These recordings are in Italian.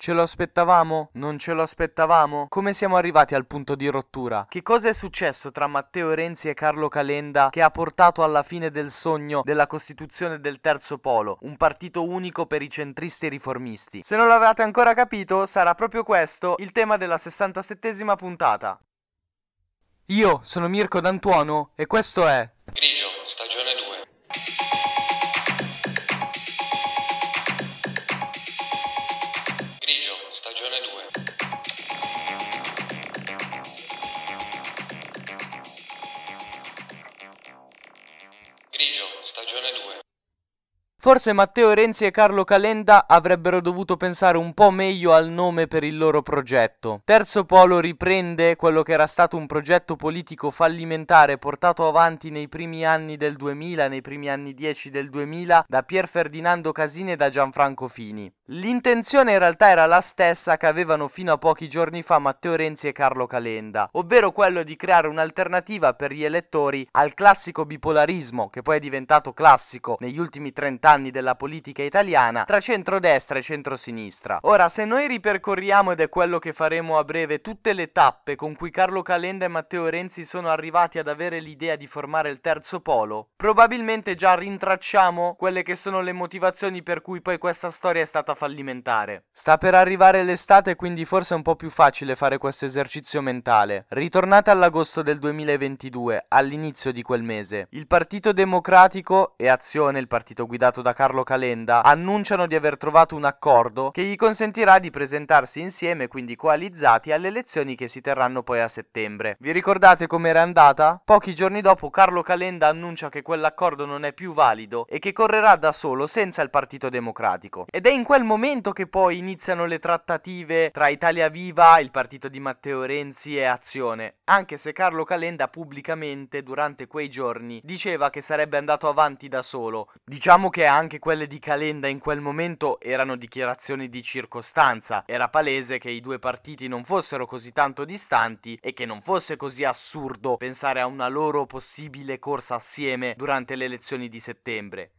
Ce lo aspettavamo? Non ce lo aspettavamo? Come siamo arrivati al punto di rottura? Che cosa è successo tra Matteo Renzi e Carlo Calenda che ha portato alla fine del sogno della costituzione del terzo polo, un partito unico per i centristi riformisti? Se non l'avete ancora capito, sarà proprio questo il tema della 67esima puntata. Io sono Mirko D'Antuono e questo è Grigio, Grigio, stagione 2. Forse Matteo Renzi e Carlo Calenda avrebbero dovuto pensare un po' meglio al nome per il loro progetto. Terzo Polo riprende quello che era stato un progetto politico fallimentare portato avanti nei primi anni del 2000, nei primi anni 10 del 2000, da Pier Ferdinando Casini e da Gianfranco Fini. L'intenzione in realtà era la stessa che avevano fino a pochi giorni fa Matteo Renzi e Carlo Calenda, ovvero quello di creare un'alternativa per gli elettori al classico bipolarismo, che poi è diventato classico negli ultimi 30 anni della politica italiana, tra centrodestra e centrosinistra. Ora, se noi ripercorriamo, ed è quello che faremo a breve, tutte le tappe con cui Carlo Calenda e Matteo Renzi sono arrivati ad avere l'idea di formare il terzo polo, probabilmente già rintracciamo quelle che sono le motivazioni per cui poi questa storia è stata fallimentare. Sta per arrivare l'estate, quindi forse è un po' più facile fare questo esercizio mentale. Ritornate all'agosto del 2022, all'inizio di quel mese. Il Partito Democratico e Azione, il partito guidato da Carlo Calenda, annunciano di aver trovato un accordo che gli consentirà di presentarsi insieme, quindi coalizzati, alle elezioni che si terranno poi a settembre. Vi ricordate com'era andata? Pochi giorni dopo Carlo Calenda annuncia che quell'accordo non è più valido e che correrà da solo senza il Partito Democratico. Ed è in quel momento che poi iniziano le trattative tra Italia Viva, il partito di Matteo Renzi e Azione, anche se Carlo Calenda pubblicamente durante quei giorni diceva che sarebbe andato avanti da solo. Diciamo che anche quelle di Calenda in quel momento erano dichiarazioni di circostanza. Era palese che i due partiti non fossero così tanto distanti e che non fosse così assurdo pensare a una loro possibile corsa assieme durante le elezioni di settembre.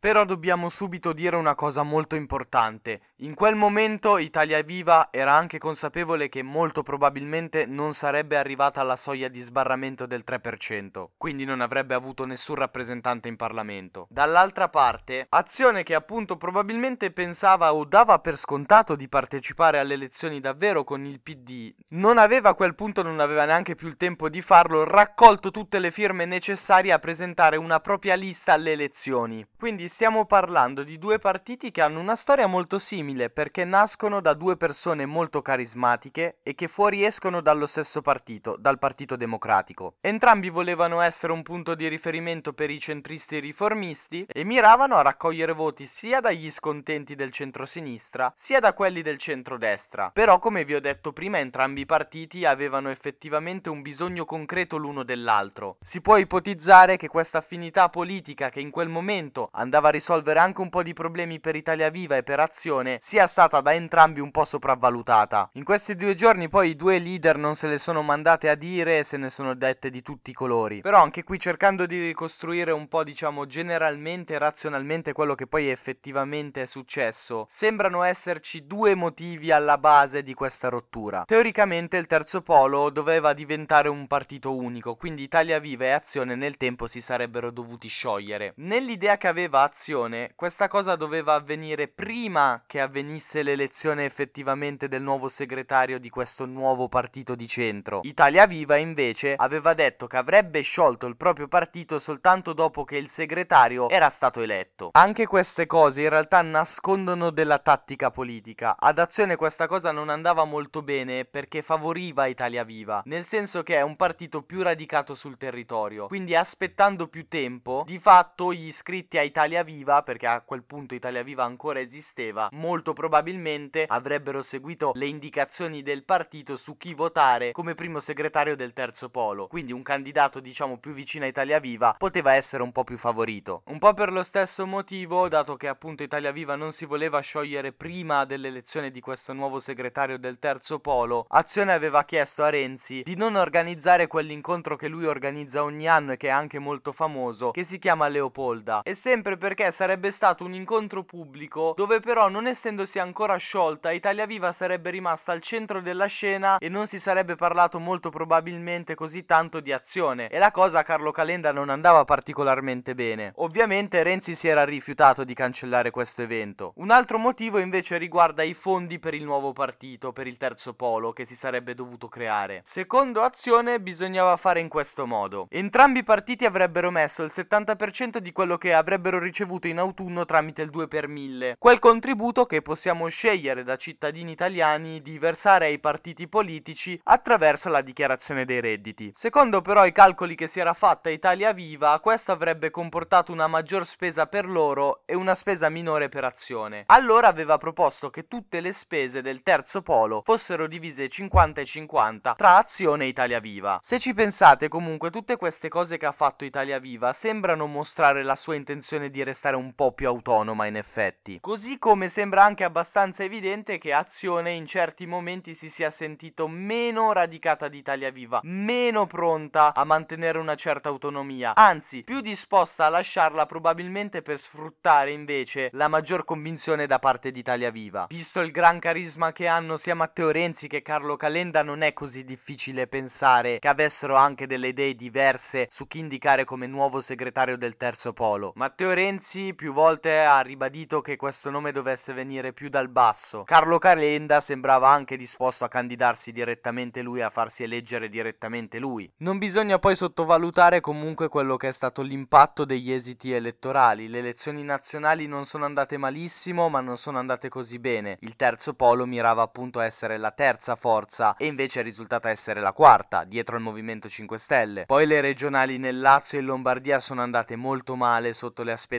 Però dobbiamo subito dire una cosa molto importante. In quel momento Italia Viva era anche consapevole che molto probabilmente non sarebbe arrivata alla soglia di sbarramento del 3%, quindi non avrebbe avuto nessun rappresentante in Parlamento. Dall'altra parte, Azione che appunto probabilmente pensava o dava per scontato di partecipare alle elezioni davvero con il PD, non aveva a quel punto, non aveva neanche più il tempo di farlo, raccolto tutte le firme necessarie a presentare una propria lista alle elezioni. Quindi stiamo parlando di due partiti che hanno una storia molto simile perché nascono da due persone molto carismatiche e che fuoriescono dallo stesso partito, dal Partito Democratico. Entrambi volevano essere un punto di riferimento per i centristi riformisti e miravano a raccogliere voti sia dagli scontenti del centrosinistra sia da quelli del centrodestra. Però come vi ho detto prima entrambi i partiti avevano effettivamente un bisogno concreto l'uno dell'altro. Si può ipotizzare che questa affinità politica che in quel momento andava a risolvere anche un po' di problemi per Italia Viva e per Azione, sia stata da entrambi un po' sopravvalutata. In questi due giorni poi i due leader non se le sono mandate a dire e se ne sono dette di tutti i colori. Però anche qui cercando di ricostruire un po' diciamo generalmente e razionalmente quello che poi effettivamente è successo, sembrano esserci due motivi alla base di questa rottura. Teoricamente il terzo polo doveva diventare un partito unico, quindi Italia Viva e Azione nel tempo si sarebbero dovuti sciogliere. Nell'idea che aveva Azione, questa cosa doveva avvenire prima che avvenisse l'elezione effettivamente del nuovo segretario di questo nuovo partito di centro. Italia Viva invece aveva detto che avrebbe sciolto il proprio partito soltanto dopo che il segretario era stato eletto. Anche queste cose in realtà nascondono della tattica politica. Ad Azione questa cosa non andava molto bene perché favoriva Italia Viva, nel senso che è un partito più radicato sul territorio. Quindi aspettando più tempo, di fatto gli iscritti a Italia Viva, perché a quel punto Italia Viva ancora esisteva, molto probabilmente avrebbero seguito le indicazioni del partito su chi votare come primo segretario del terzo polo. Quindi un candidato diciamo più vicino a Italia Viva poteva essere un po' più favorito. Un po' per lo stesso motivo, dato che appunto Italia Viva non si voleva sciogliere prima dell'elezione di questo nuovo segretario del terzo polo, Azione aveva chiesto a Renzi di non organizzare quell'incontro che lui organizza ogni anno e che è anche molto famoso, che si chiama Leopolda. E sempre per perché sarebbe stato un incontro pubblico dove però non essendosi ancora sciolta Italia Viva sarebbe rimasta al centro della scena e non si sarebbe parlato molto probabilmente così tanto di azione e la cosa a Carlo Calenda non andava particolarmente bene. Ovviamente Renzi si era rifiutato di cancellare questo evento. Un altro motivo invece riguarda i fondi per il nuovo partito, per il terzo polo che si sarebbe dovuto creare. Secondo Azione bisognava fare in questo modo. Entrambi i partiti avrebbero messo il 70% di quello che avrebbero ricevuto in autunno tramite il 2 per 1000, quel contributo che possiamo scegliere da cittadini italiani di versare ai partiti politici attraverso la dichiarazione dei redditi. Secondo però i calcoli che si era fatta Italia Viva, questo avrebbe comportato una maggior spesa per loro e una spesa minore per azione. Allora aveva proposto che tutte le spese del terzo polo fossero divise 50 e 50 tra azione e Italia Viva. Se ci pensate comunque tutte queste cose che ha fatto Italia Viva sembrano mostrare la sua intenzione di restare un po' più autonoma in effetti. Così come sembra anche abbastanza evidente che Azione in certi momenti si sia sentito meno radicata di Italia Viva, meno pronta a mantenere una certa autonomia, anzi più disposta a lasciarla probabilmente per sfruttare invece la maggior convinzione da parte di Italia Viva. Visto il gran carisma che hanno sia Matteo Renzi che Carlo Calenda non è così difficile pensare che avessero anche delle idee diverse su chi indicare come nuovo segretario del terzo polo. Matteo Renzi più volte ha ribadito che questo nome dovesse venire più dal basso. Carlo Calenda sembrava anche disposto a candidarsi direttamente lui, a farsi eleggere direttamente lui. Non bisogna poi sottovalutare comunque quello che è stato l'impatto degli esiti elettorali. Le elezioni nazionali non sono andate malissimo, ma non sono andate così bene. Il terzo polo mirava appunto a essere la terza forza e invece è risultata essere la quarta, dietro al Movimento 5 Stelle. Poi le regionali nel Lazio e in Lombardia sono andate molto male sotto le aspettative,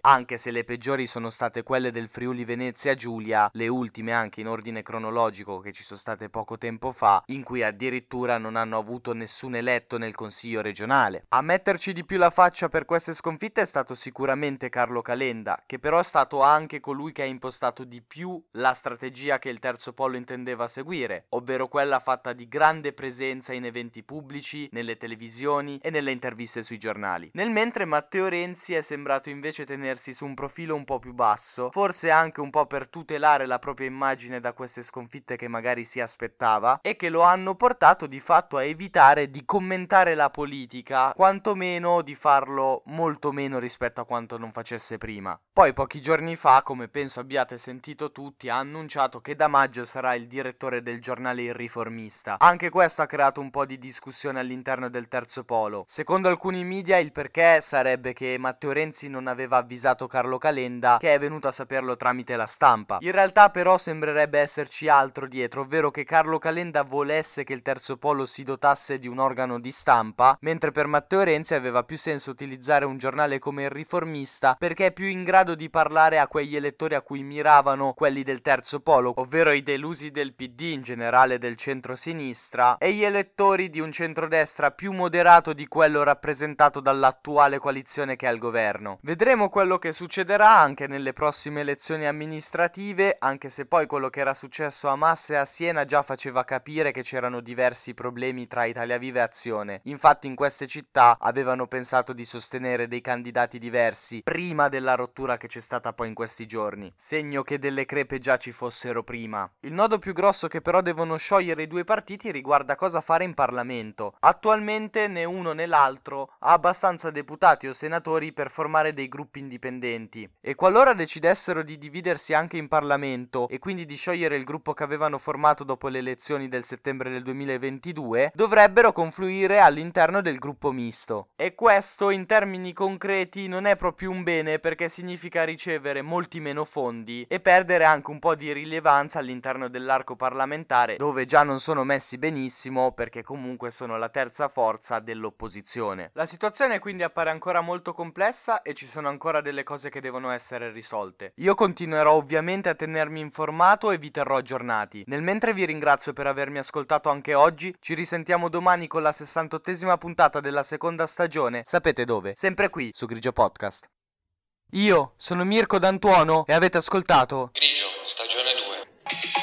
anche se le peggiori sono state quelle del Friuli Venezia Giulia, le ultime anche in ordine cronologico che ci sono state poco tempo fa, in cui addirittura non hanno avuto nessun eletto nel consiglio regionale. A metterci di più la faccia per queste sconfitte è stato sicuramente Carlo Calenda, che però è stato anche colui che ha impostato di più la strategia che il terzo polo intendeva seguire, ovvero quella fatta di grande presenza in eventi pubblici, nelle televisioni e nelle interviste sui giornali. Nel mentre Matteo Renzi è sembrato invece tenersi su un profilo un po' più basso, forse anche un po' per tutelare la propria immagine da queste sconfitte che magari si aspettava e che lo hanno portato di fatto a evitare di commentare la politica, quantomeno di farlo molto meno rispetto a quanto non facesse prima. Poi pochi giorni fa, come penso abbiate sentito tutti, ha annunciato che da maggio sarà il direttore del giornale Il Riformista. Anche questo ha creato un po' di discussione all'interno del terzo polo. Secondo alcuni media il perché sarebbe che Matteo Renzi non aveva avvisato Carlo Calenda, che è venuto a saperlo tramite la stampa. In realtà però sembrerebbe esserci altro dietro, ovvero che Carlo Calenda volesse che il terzo polo si dotasse di un organo di stampa, mentre per Matteo Renzi aveva più senso utilizzare un giornale come Il Riformista perché è più in grado di parlare a quegli elettori a cui miravano quelli del terzo polo, ovvero i delusi del PD in generale del centro-sinistra e gli elettori di un centrodestra più moderato di quello rappresentato dall'attuale coalizione che è al governo. Vedremo quello che succederà anche nelle prossime elezioni amministrative, anche se poi quello che era successo a Massa e a Siena già faceva capire che c'erano diversi problemi tra Italia Viva e Azione. Infatti in queste città avevano pensato di sostenere dei candidati diversi prima della rottura che c'è stata poi in questi giorni, segno che delle crepe già ci fossero prima. Il nodo più grosso che però devono sciogliere i due partiti riguarda cosa fare in Parlamento. Attualmente né uno né l'altro ha abbastanza deputati o senatori per formare dei gruppi indipendenti e qualora decidessero di dividersi anche in Parlamento e quindi di sciogliere il gruppo che avevano formato dopo le elezioni del settembre del 2022, dovrebbero confluire all'interno del gruppo misto. E questo in termini concreti non è proprio un bene perché significa ricevere molti meno fondi e perdere anche un po' di rilevanza all'interno dell'arco parlamentare dove già non sono messi benissimo perché comunque sono la terza forza dell'opposizione. La situazione quindi appare ancora molto complessa e ci sono ancora delle cose che devono essere risolte. Io continuerò ovviamente a tenermi informato e vi terrò aggiornati. Nel mentre vi ringrazio per avermi ascoltato anche oggi, ci risentiamo domani con la 68esima puntata della seconda stagione. Sapete dove? Sempre qui su Grigio Podcast. Io sono Mirko D'Antuono e avete ascoltato Grigio, stagione 2.